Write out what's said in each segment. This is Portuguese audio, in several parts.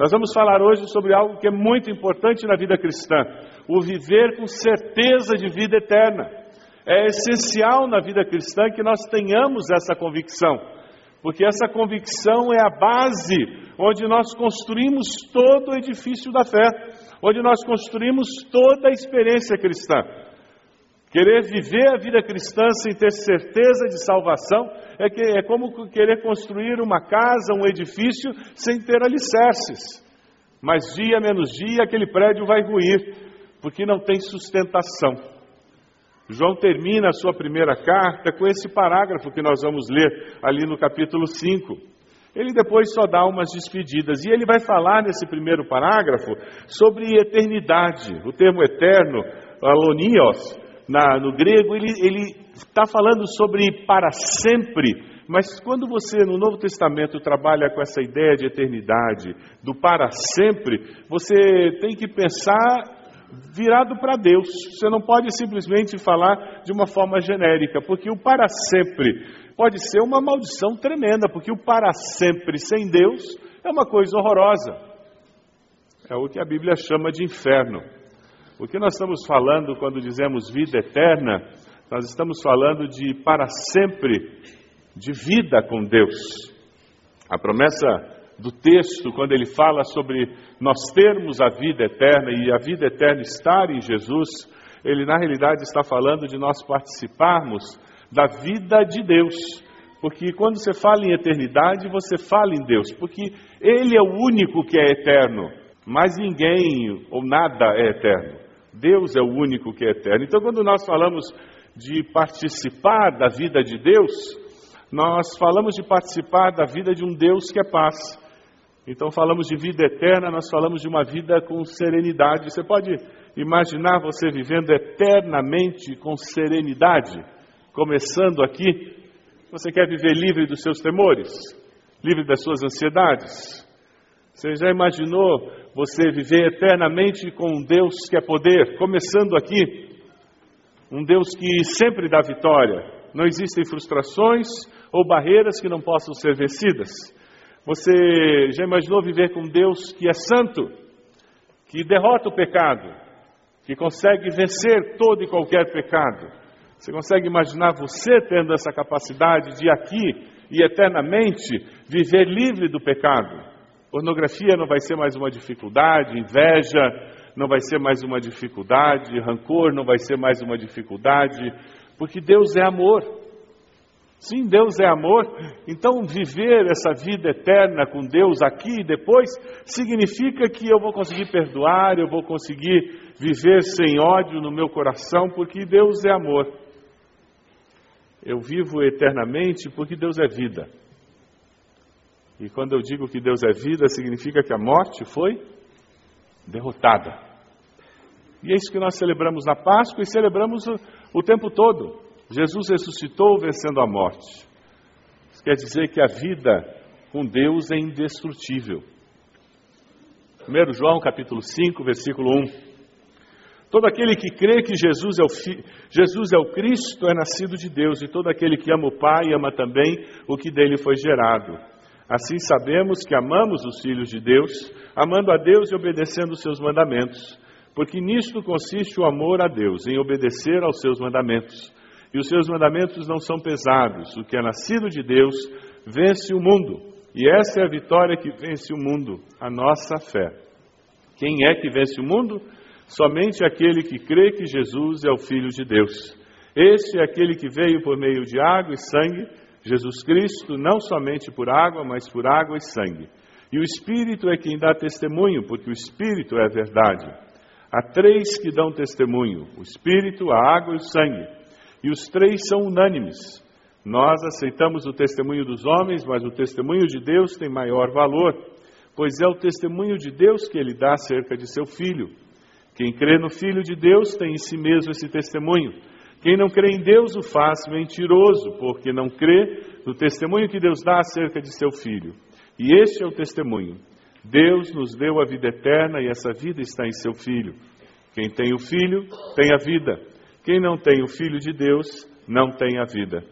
Nós vamos falar hoje sobre algo que é muito importante na vida cristã: o viver com certeza de vida eterna. É essencial na vida cristã que nós tenhamos essa convicção, porque essa convicção é a base onde nós construímos todo o edifício da fé, onde nós construímos toda a experiência cristã. Querer viver a vida cristã sem ter certeza de salvação é, que, é como querer construir uma casa, um edifício, sem ter alicerces. Mas dia menos dia aquele prédio vai ruir, porque não tem sustentação. João termina a sua primeira carta com esse parágrafo que nós vamos ler ali no capítulo 5. Ele depois só dá umas despedidas e ele vai falar nesse primeiro parágrafo sobre eternidade. O termo eterno, alonios, na, no grego, ele está falando sobre para sempre, mas quando você no Novo Testamento trabalha com essa ideia de eternidade, do para sempre, você tem que pensar virado para Deus. Você não pode simplesmente falar de uma forma genérica, porque o para sempre pode ser uma maldição tremenda, porque o para sempre sem Deus é uma coisa horrorosa. É o que a Bíblia chama de inferno. O que nós estamos falando quando dizemos vida eterna, nós estamos falando de para sempre, de vida com Deus. A promessa do texto, quando ele fala sobre nós termos a vida eterna e a vida eterna estar em Jesus, ele na realidade está falando de nós participarmos da vida de Deus. Porque quando você fala em eternidade, você fala em Deus, porque Ele é o único que é eterno, mas ninguém ou nada é eterno. Deus é o único que é eterno. Então, quando nós falamos de participar da vida de Deus, nós falamos de participar da vida de um Deus que é paz. Então, falamos de vida eterna, nós falamos de uma vida com serenidade. Você pode imaginar você vivendo eternamente com serenidade? Começando aqui, você quer viver livre dos seus temores, livre das suas ansiedades? Você já imaginou você viver eternamente com um Deus que é poder, começando aqui, um Deus que sempre dá vitória. Não existem frustrações ou barreiras que não possam ser vencidas. Você já imaginou viver com Deus que é santo, que derrota o pecado, que consegue vencer todo e qualquer pecado? Você consegue imaginar você tendo essa capacidade de aqui e eternamente viver livre do pecado? Pornografia não vai ser mais uma dificuldade, inveja não vai ser mais uma dificuldade, rancor não vai ser mais uma dificuldade, porque Deus é amor. Sim, Deus é amor, então viver essa vida eterna com Deus aqui e depois significa que eu vou conseguir perdoar, eu vou conseguir viver sem ódio no meu coração, porque Deus é amor. Eu vivo eternamente porque Deus é vida. E quando eu digo que Deus é vida, significa que a morte foi derrotada. E é isso que nós celebramos na Páscoa e celebramos o, o tempo todo. Jesus ressuscitou vencendo a morte. Isso quer dizer que a vida com Deus é indestrutível. 1 João capítulo 5, versículo 1. Todo aquele que crê que Jesus é, o fi... Jesus é o Cristo é nascido de Deus, e todo aquele que ama o Pai ama também o que dele foi gerado. Assim sabemos que amamos os filhos de Deus, amando a Deus e obedecendo os seus mandamentos, porque nisto consiste o amor a Deus, em obedecer aos seus mandamentos. E os seus mandamentos não são pesados. O que é nascido de Deus vence o mundo. E essa é a vitória que vence o mundo, a nossa fé. Quem é que vence o mundo? Somente aquele que crê que Jesus é o Filho de Deus. Este é aquele que veio por meio de água e sangue, Jesus Cristo, não somente por água, mas por água e sangue. E o Espírito é quem dá testemunho, porque o Espírito é a verdade. Há três que dão testemunho: o Espírito, a água e o sangue e os três são unânimes. Nós aceitamos o testemunho dos homens, mas o testemunho de Deus tem maior valor, pois é o testemunho de Deus que ele dá acerca de seu filho. Quem crê no Filho de Deus tem em si mesmo esse testemunho. Quem não crê em Deus o faz mentiroso, porque não crê no testemunho que Deus dá acerca de seu filho. E este é o testemunho. Deus nos deu a vida eterna e essa vida está em seu filho. Quem tem o filho tem a vida. Quem não tem o Filho de Deus não tem a vida.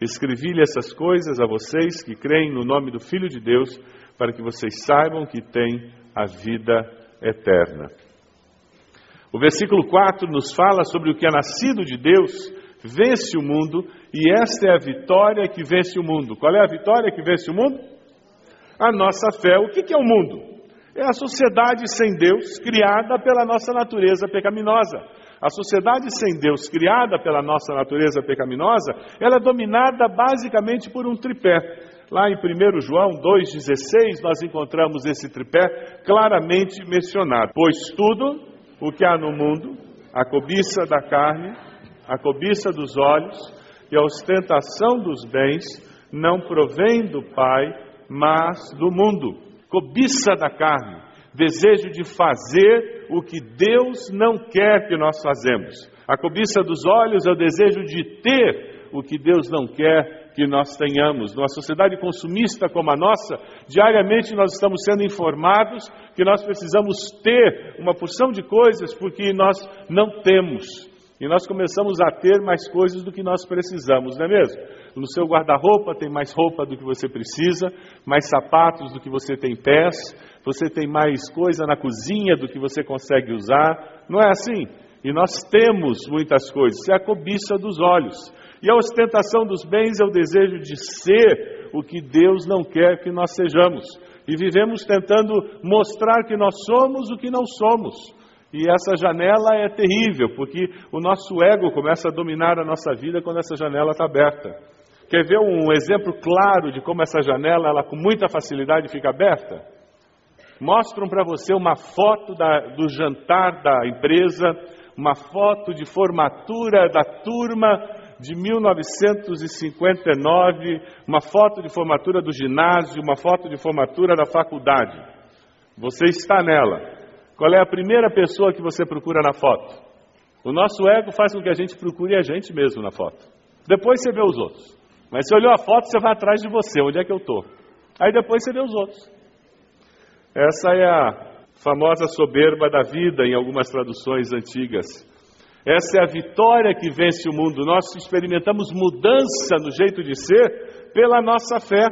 Escrevi-lhe essas coisas a vocês que creem no nome do Filho de Deus, para que vocês saibam que têm a vida eterna. O versículo 4 nos fala sobre o que é nascido de Deus, vence o mundo, e esta é a vitória que vence o mundo. Qual é a vitória que vence o mundo? A nossa fé. O que é o mundo? É a sociedade sem Deus, criada pela nossa natureza pecaminosa. A sociedade sem Deus, criada pela nossa natureza pecaminosa, ela é dominada basicamente por um tripé. Lá em 1 João 2,16, nós encontramos esse tripé claramente mencionado. Pois tudo o que há no mundo, a cobiça da carne, a cobiça dos olhos e a ostentação dos bens, não provém do Pai, mas do mundo. Cobiça da carne, desejo de fazer o que Deus não quer que nós fazemos. A cobiça dos olhos é o desejo de ter o que Deus não quer que nós tenhamos. Numa sociedade consumista como a nossa, diariamente nós estamos sendo informados que nós precisamos ter uma porção de coisas porque nós não temos. E nós começamos a ter mais coisas do que nós precisamos, não é mesmo? No seu guarda-roupa tem mais roupa do que você precisa, mais sapatos do que você tem pés, você tem mais coisa na cozinha do que você consegue usar. Não é assim? E nós temos muitas coisas. É a cobiça dos olhos. E a ostentação dos bens é o desejo de ser o que Deus não quer que nós sejamos. E vivemos tentando mostrar que nós somos o que não somos. E essa janela é terrível, porque o nosso ego começa a dominar a nossa vida quando essa janela está aberta. Quer ver um exemplo claro de como essa janela, ela com muita facilidade fica aberta? Mostram para você uma foto da, do jantar da empresa, uma foto de formatura da turma de 1959, uma foto de formatura do ginásio, uma foto de formatura da faculdade. Você está nela. Qual é a primeira pessoa que você procura na foto? O nosso ego faz com que a gente procure a gente mesmo na foto. Depois você vê os outros. Mas se olhou a foto, você vai atrás de você, onde é que eu estou? Aí depois você vê os outros. Essa é a famosa soberba da vida em algumas traduções antigas. Essa é a vitória que vence o mundo. Nós experimentamos mudança no jeito de ser pela nossa fé.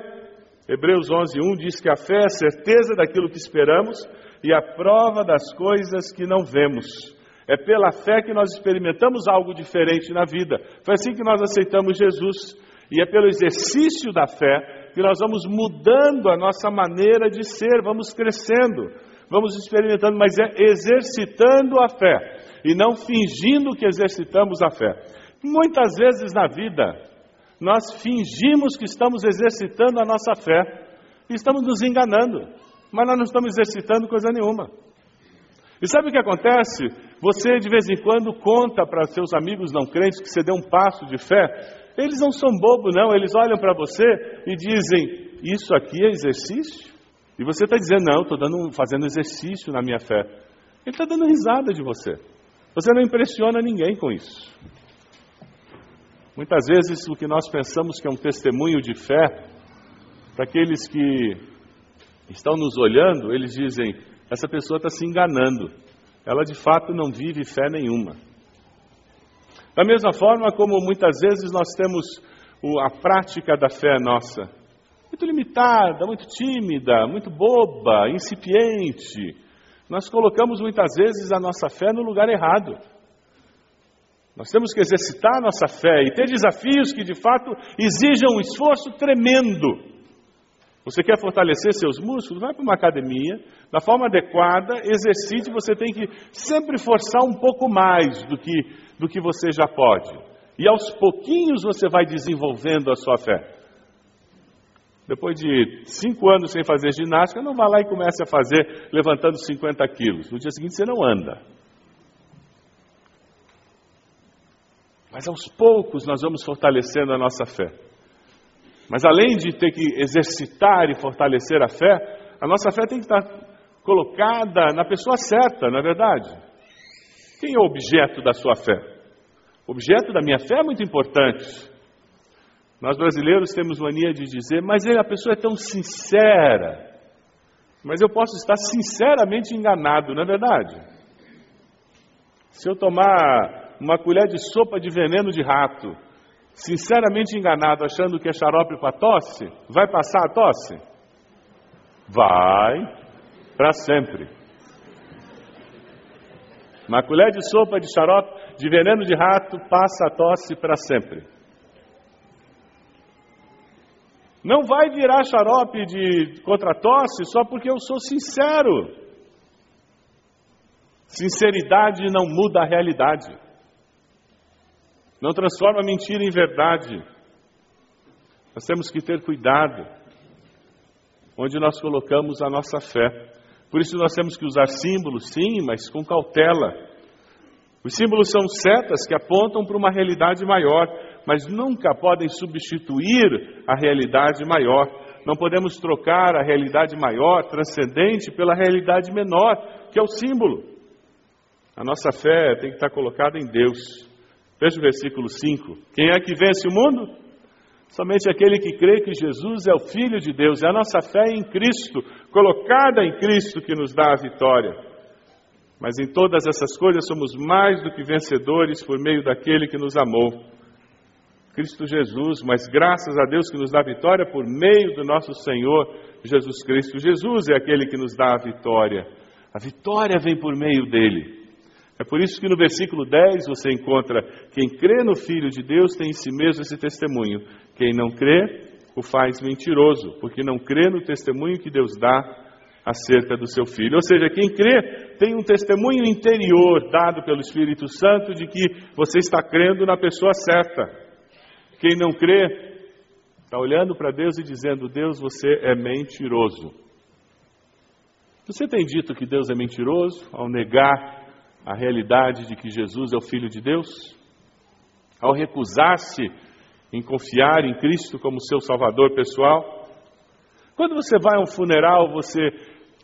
Hebreus 11:1 diz que a fé é a certeza daquilo que esperamos e a prova das coisas que não vemos. É pela fé que nós experimentamos algo diferente na vida. Foi assim que nós aceitamos Jesus. E é pelo exercício da fé que nós vamos mudando a nossa maneira de ser, vamos crescendo, vamos experimentando, mas é exercitando a fé e não fingindo que exercitamos a fé. Muitas vezes na vida, nós fingimos que estamos exercitando a nossa fé e estamos nos enganando, mas nós não estamos exercitando coisa nenhuma. E sabe o que acontece? Você de vez em quando conta para seus amigos não crentes que você deu um passo de fé. Eles não são bobos, não. Eles olham para você e dizem: Isso aqui é exercício? E você está dizendo: Não, estou fazendo exercício na minha fé. Ele está dando risada de você. Você não impressiona ninguém com isso. Muitas vezes o que nós pensamos que é um testemunho de fé, para aqueles que estão nos olhando, eles dizem: essa pessoa está se enganando. Ela de fato não vive fé nenhuma. Da mesma forma como muitas vezes nós temos a prática da fé nossa, muito limitada, muito tímida, muito boba, incipiente. Nós colocamos muitas vezes a nossa fé no lugar errado. Nós temos que exercitar a nossa fé e ter desafios que de fato exijam um esforço tremendo. Você quer fortalecer seus músculos? Vai para uma academia, da forma adequada, exercite, você tem que sempre forçar um pouco mais do que, do que você já pode. E aos pouquinhos você vai desenvolvendo a sua fé. Depois de cinco anos sem fazer ginástica, não vá lá e comece a fazer levantando 50 quilos. No dia seguinte você não anda. Mas aos poucos nós vamos fortalecendo a nossa fé. Mas além de ter que exercitar e fortalecer a fé, a nossa fé tem que estar colocada na pessoa certa, não é verdade? Quem é o objeto da sua fé? O objeto da minha fé é muito importante. Nós brasileiros temos mania de dizer, mas a pessoa é tão sincera. Mas eu posso estar sinceramente enganado, não é verdade? Se eu tomar uma colher de sopa de veneno de rato, sinceramente enganado, achando que é xarope para tosse, vai passar a tosse? Vai, para sempre. Uma colher de sopa de xarope de veneno de rato passa a tosse para sempre. Não vai virar xarope de contra tosse só porque eu sou sincero. Sinceridade não muda a realidade. Não transforma mentira em verdade. Nós temos que ter cuidado onde nós colocamos a nossa fé. Por isso nós temos que usar símbolos, sim, mas com cautela. Os símbolos são setas que apontam para uma realidade maior, mas nunca podem substituir a realidade maior. Não podemos trocar a realidade maior, transcendente, pela realidade menor, que é o símbolo. A nossa fé tem que estar colocada em Deus. Veja o versículo 5. Quem é que vence o mundo? Somente aquele que crê que Jesus é o Filho de Deus. É a nossa fé em Cristo, colocada em Cristo, que nos dá a vitória. Mas em todas essas coisas somos mais do que vencedores por meio daquele que nos amou. Cristo Jesus, mas graças a Deus que nos dá vitória por meio do nosso Senhor Jesus Cristo. Jesus é aquele que nos dá a vitória. A vitória vem por meio dele. É por isso que no versículo 10 você encontra: quem crê no Filho de Deus tem em si mesmo esse testemunho. Quem não crê, o faz mentiroso, porque não crê no testemunho que Deus dá acerca do seu Filho. Ou seja, quem crê tem um testemunho interior dado pelo Espírito Santo de que você está crendo na pessoa certa. Quem não crê está olhando para Deus e dizendo: Deus, você é mentiroso. Você tem dito que Deus é mentiroso ao negar a realidade de que Jesus é o Filho de Deus? Ao recusar-se em confiar em Cristo como seu Salvador pessoal? Quando você vai a um funeral, você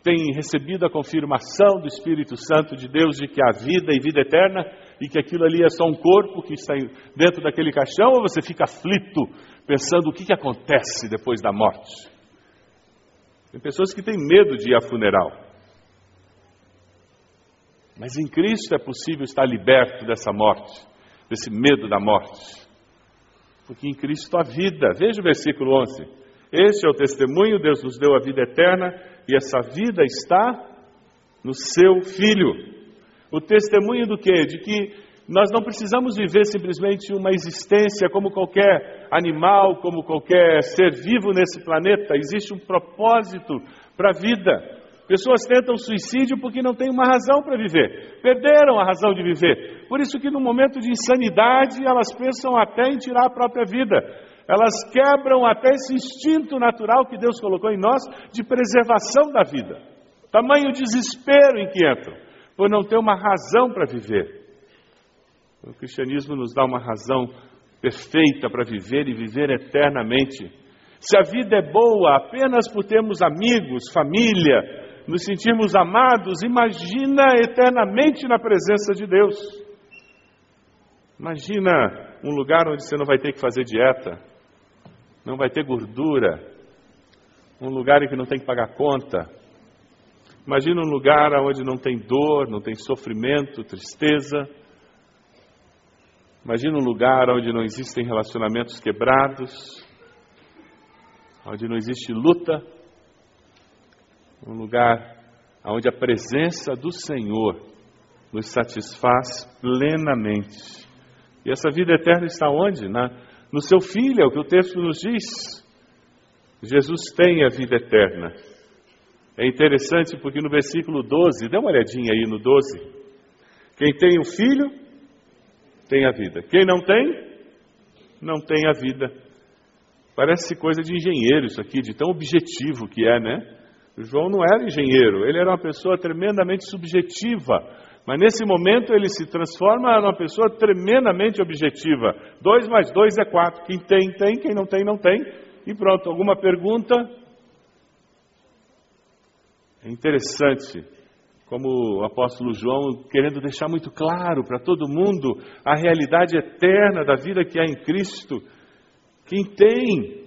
tem recebido a confirmação do Espírito Santo de Deus de que há vida e vida eterna e que aquilo ali é só um corpo que está dentro daquele caixão, ou você fica aflito pensando o que, que acontece depois da morte? Tem pessoas que têm medo de ir a funeral. Mas em Cristo é possível estar liberto dessa morte, desse medo da morte. Porque em Cristo há vida. Veja o versículo 11. Este é o testemunho, Deus nos deu a vida eterna e essa vida está no seu Filho. O testemunho do quê? De que nós não precisamos viver simplesmente uma existência como qualquer animal, como qualquer ser vivo nesse planeta. Existe um propósito para a vida. Pessoas tentam suicídio porque não têm uma razão para viver, perderam a razão de viver. Por isso que no momento de insanidade elas pensam até em tirar a própria vida. Elas quebram até esse instinto natural que Deus colocou em nós de preservação da vida. Tamanho desespero em que entram, por não ter uma razão para viver. O cristianismo nos dá uma razão perfeita para viver e viver eternamente. Se a vida é boa apenas por termos amigos, família, nos sentirmos amados, imagina eternamente na presença de Deus. Imagina um lugar onde você não vai ter que fazer dieta, não vai ter gordura, um lugar em que não tem que pagar conta. Imagina um lugar onde não tem dor, não tem sofrimento, tristeza. Imagina um lugar onde não existem relacionamentos quebrados, onde não existe luta, um lugar onde a presença do Senhor nos satisfaz plenamente. E essa vida eterna está onde? Na, no seu Filho, é o que o texto nos diz. Jesus tem a vida eterna. É interessante porque no versículo 12, dê uma olhadinha aí no 12. Quem tem o Filho, tem a vida. Quem não tem, não tem a vida. Parece coisa de engenheiro isso aqui, de tão objetivo que é, né? João não era engenheiro, ele era uma pessoa tremendamente subjetiva. Mas nesse momento ele se transforma numa pessoa tremendamente objetiva. Dois mais dois é quatro. Quem tem, tem. Quem não tem, não tem. E pronto. Alguma pergunta? É interessante como o apóstolo João querendo deixar muito claro para todo mundo a realidade eterna da vida que há em Cristo. Quem tem,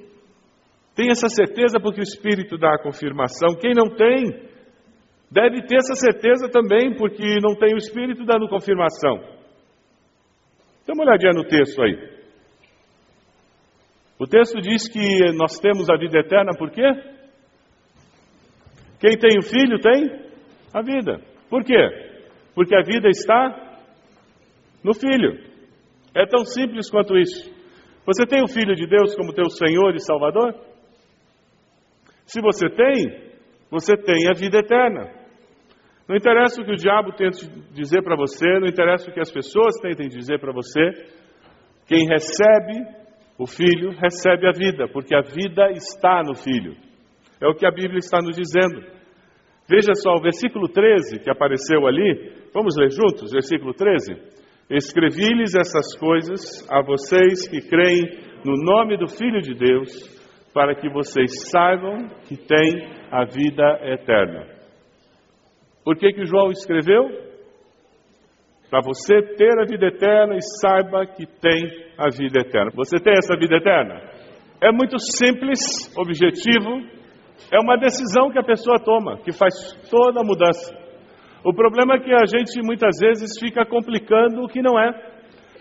tem essa certeza porque o Espírito dá a confirmação. Quem não tem, deve ter essa certeza também porque não tem o Espírito dando confirmação. Dá uma olhadinha no texto aí. O texto diz que nós temos a vida eterna por quê? Quem tem o filho tem a vida. Por quê? Porque a vida está no filho. É tão simples quanto isso. Você tem o Filho de Deus como teu Senhor e Salvador? Se você tem, você tem a vida eterna. Não interessa o que o diabo tente dizer para você, não interessa o que as pessoas tentem dizer para você. Quem recebe o Filho recebe a vida, porque a vida está no Filho. É o que a Bíblia está nos dizendo. Veja só o versículo 13 que apareceu ali. Vamos ler juntos? Versículo 13. Escrevi-lhes essas coisas a vocês que creem no nome do Filho de Deus para que vocês saibam que têm a vida eterna. Por que, que João escreveu? Para você ter a vida eterna e saiba que tem a vida eterna. Você tem essa vida eterna? É muito simples, objetivo, é uma decisão que a pessoa toma, que faz toda a mudança. O problema é que a gente muitas vezes fica complicando o que não é.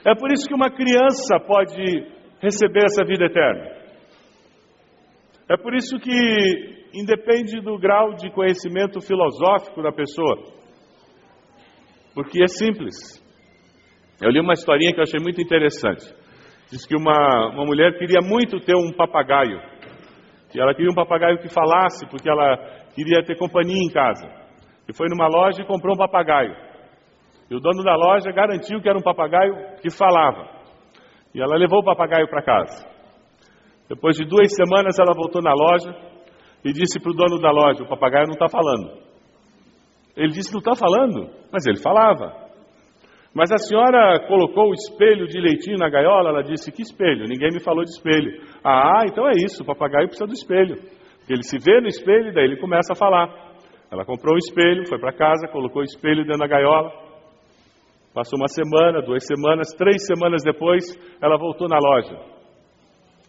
É por isso que uma criança pode receber essa vida eterna. É por isso que independe do grau de conhecimento filosófico da pessoa, porque é simples. Eu li uma historinha que eu achei muito interessante. Diz que uma, uma mulher queria muito ter um papagaio. E ela queria um papagaio que falasse, porque ela queria ter companhia em casa. E foi numa loja e comprou um papagaio. E o dono da loja garantiu que era um papagaio que falava. E ela levou o papagaio para casa. Depois de duas semanas, ela voltou na loja e disse para o dono da loja: O papagaio não está falando. Ele disse: Não está falando? Mas ele falava. Mas a senhora colocou o espelho de leitinho na gaiola? Ela disse: Que espelho? Ninguém me falou de espelho. Ah, então é isso: o papagaio precisa do espelho. Ele se vê no espelho e daí ele começa a falar. Ela comprou um espelho, foi para casa, colocou o espelho dentro da gaiola. Passou uma semana, duas semanas, três semanas depois, ela voltou na loja.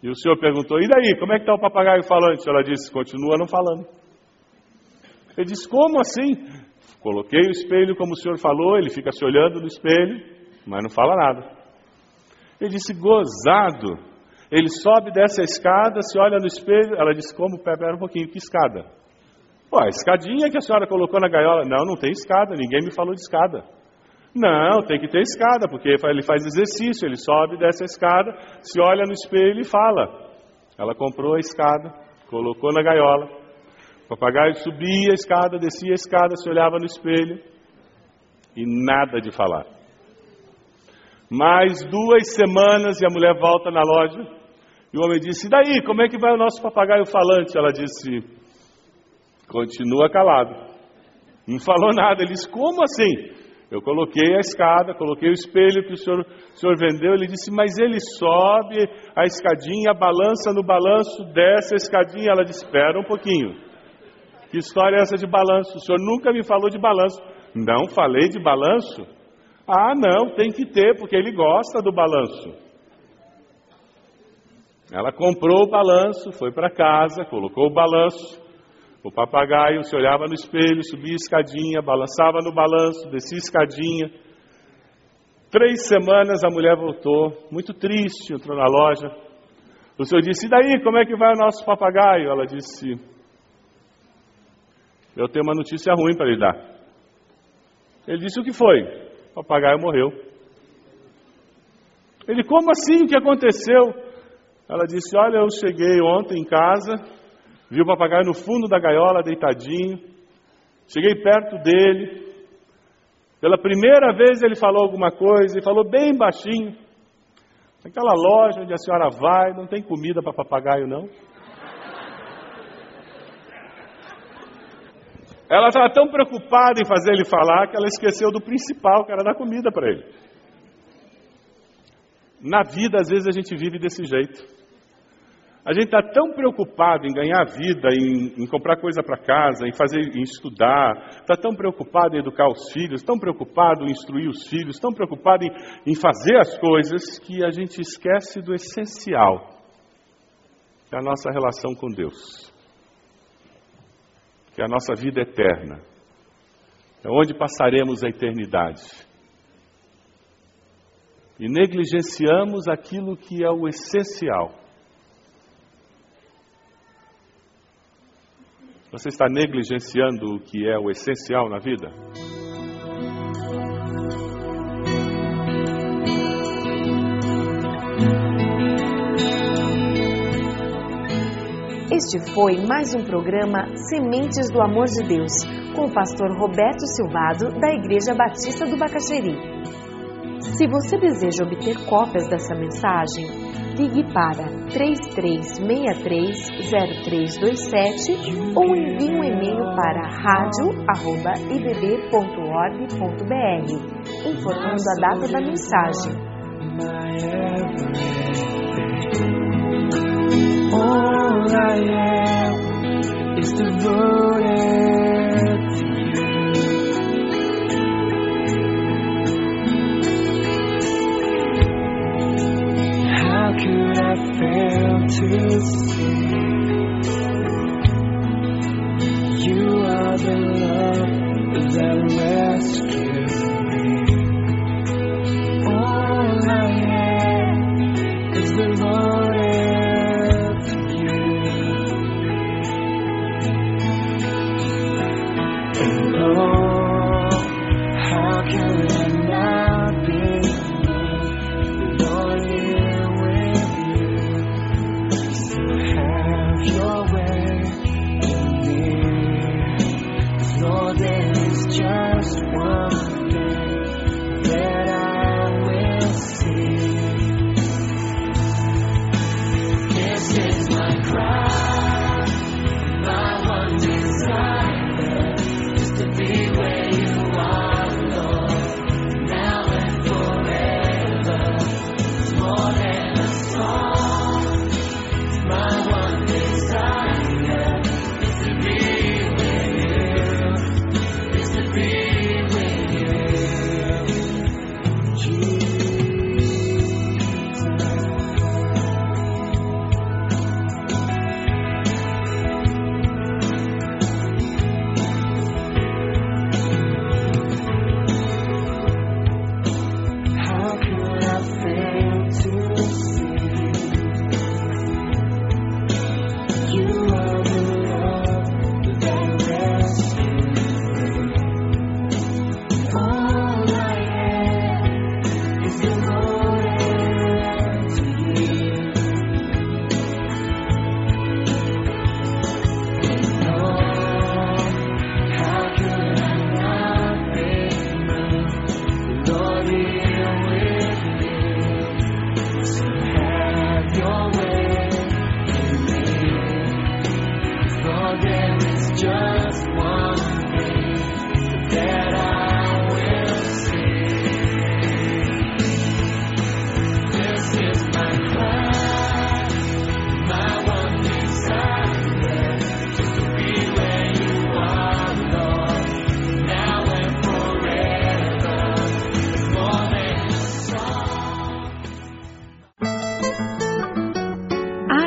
E o senhor perguntou: e daí, como é que está o papagaio falante? Ela disse: continua não falando. Ele disse: como assim? Coloquei o espelho como o senhor falou, ele fica se olhando no espelho, mas não fala nada. Ele disse: gozado. Ele sobe dessa escada, se olha no espelho. Ela disse: como? Pera um pouquinho, que escada? Pô, a escadinha que a senhora colocou na gaiola. Não, não tem escada, ninguém me falou de escada. Não, tem que ter escada, porque ele faz exercício, ele sobe dessa escada, se olha no espelho e fala. Ela comprou a escada, colocou na gaiola. O papagaio subia a escada, descia a escada, se olhava no espelho e nada de falar. Mais duas semanas e a mulher volta na loja e E o homem disse: E daí, como é que vai o nosso papagaio falante? Ela disse: Continua calado. Não falou nada. Ele disse: Como assim? Eu coloquei a escada, coloquei o espelho que o senhor, o senhor vendeu. Ele disse: Mas ele sobe a escadinha, balança no balanço, desce a escadinha. Ela disse: Espera um pouquinho. Que história é essa de balanço? O senhor nunca me falou de balanço. Não falei de balanço? Ah, não, tem que ter, porque ele gosta do balanço. Ela comprou o balanço, foi para casa, colocou o balanço. O papagaio se olhava no espelho, subia escadinha, balançava no balanço, descia escadinha. Três semanas a mulher voltou, muito triste, entrou na loja. O senhor disse: E daí, como é que vai o nosso papagaio? Ela disse: Eu tenho uma notícia ruim para lhe dar. Ele disse: O que foi? O papagaio morreu. Ele: Como assim? O que aconteceu? Ela disse: Olha, eu cheguei ontem em casa, vi o papagaio no fundo da gaiola, deitadinho. Cheguei perto dele. Pela primeira vez ele falou alguma coisa e falou bem baixinho. Aquela loja onde a senhora vai, não tem comida para papagaio, não. Ela estava tão preocupada em fazer ele falar que ela esqueceu do principal, que era dar comida para ele. Na vida, às vezes, a gente vive desse jeito. A gente está tão preocupado em ganhar vida, em, em comprar coisa para casa, em fazer, em estudar, está tão preocupado em educar os filhos, tão preocupado em instruir os filhos, tão preocupado em, em fazer as coisas que a gente esquece do essencial, que é a nossa relação com Deus, que é a nossa vida eterna, é onde passaremos a eternidade. E negligenciamos aquilo que é o essencial Você está negligenciando o que é o essencial na vida? Este foi mais um programa Sementes do Amor de Deus, com o pastor Roberto Silvado, da Igreja Batista do Bacaxeri. Se você deseja obter cópias dessa mensagem, ligue para 33630327 ou envie um e-mail para radio@ibb.org.br, informando a data da mensagem. All I is truth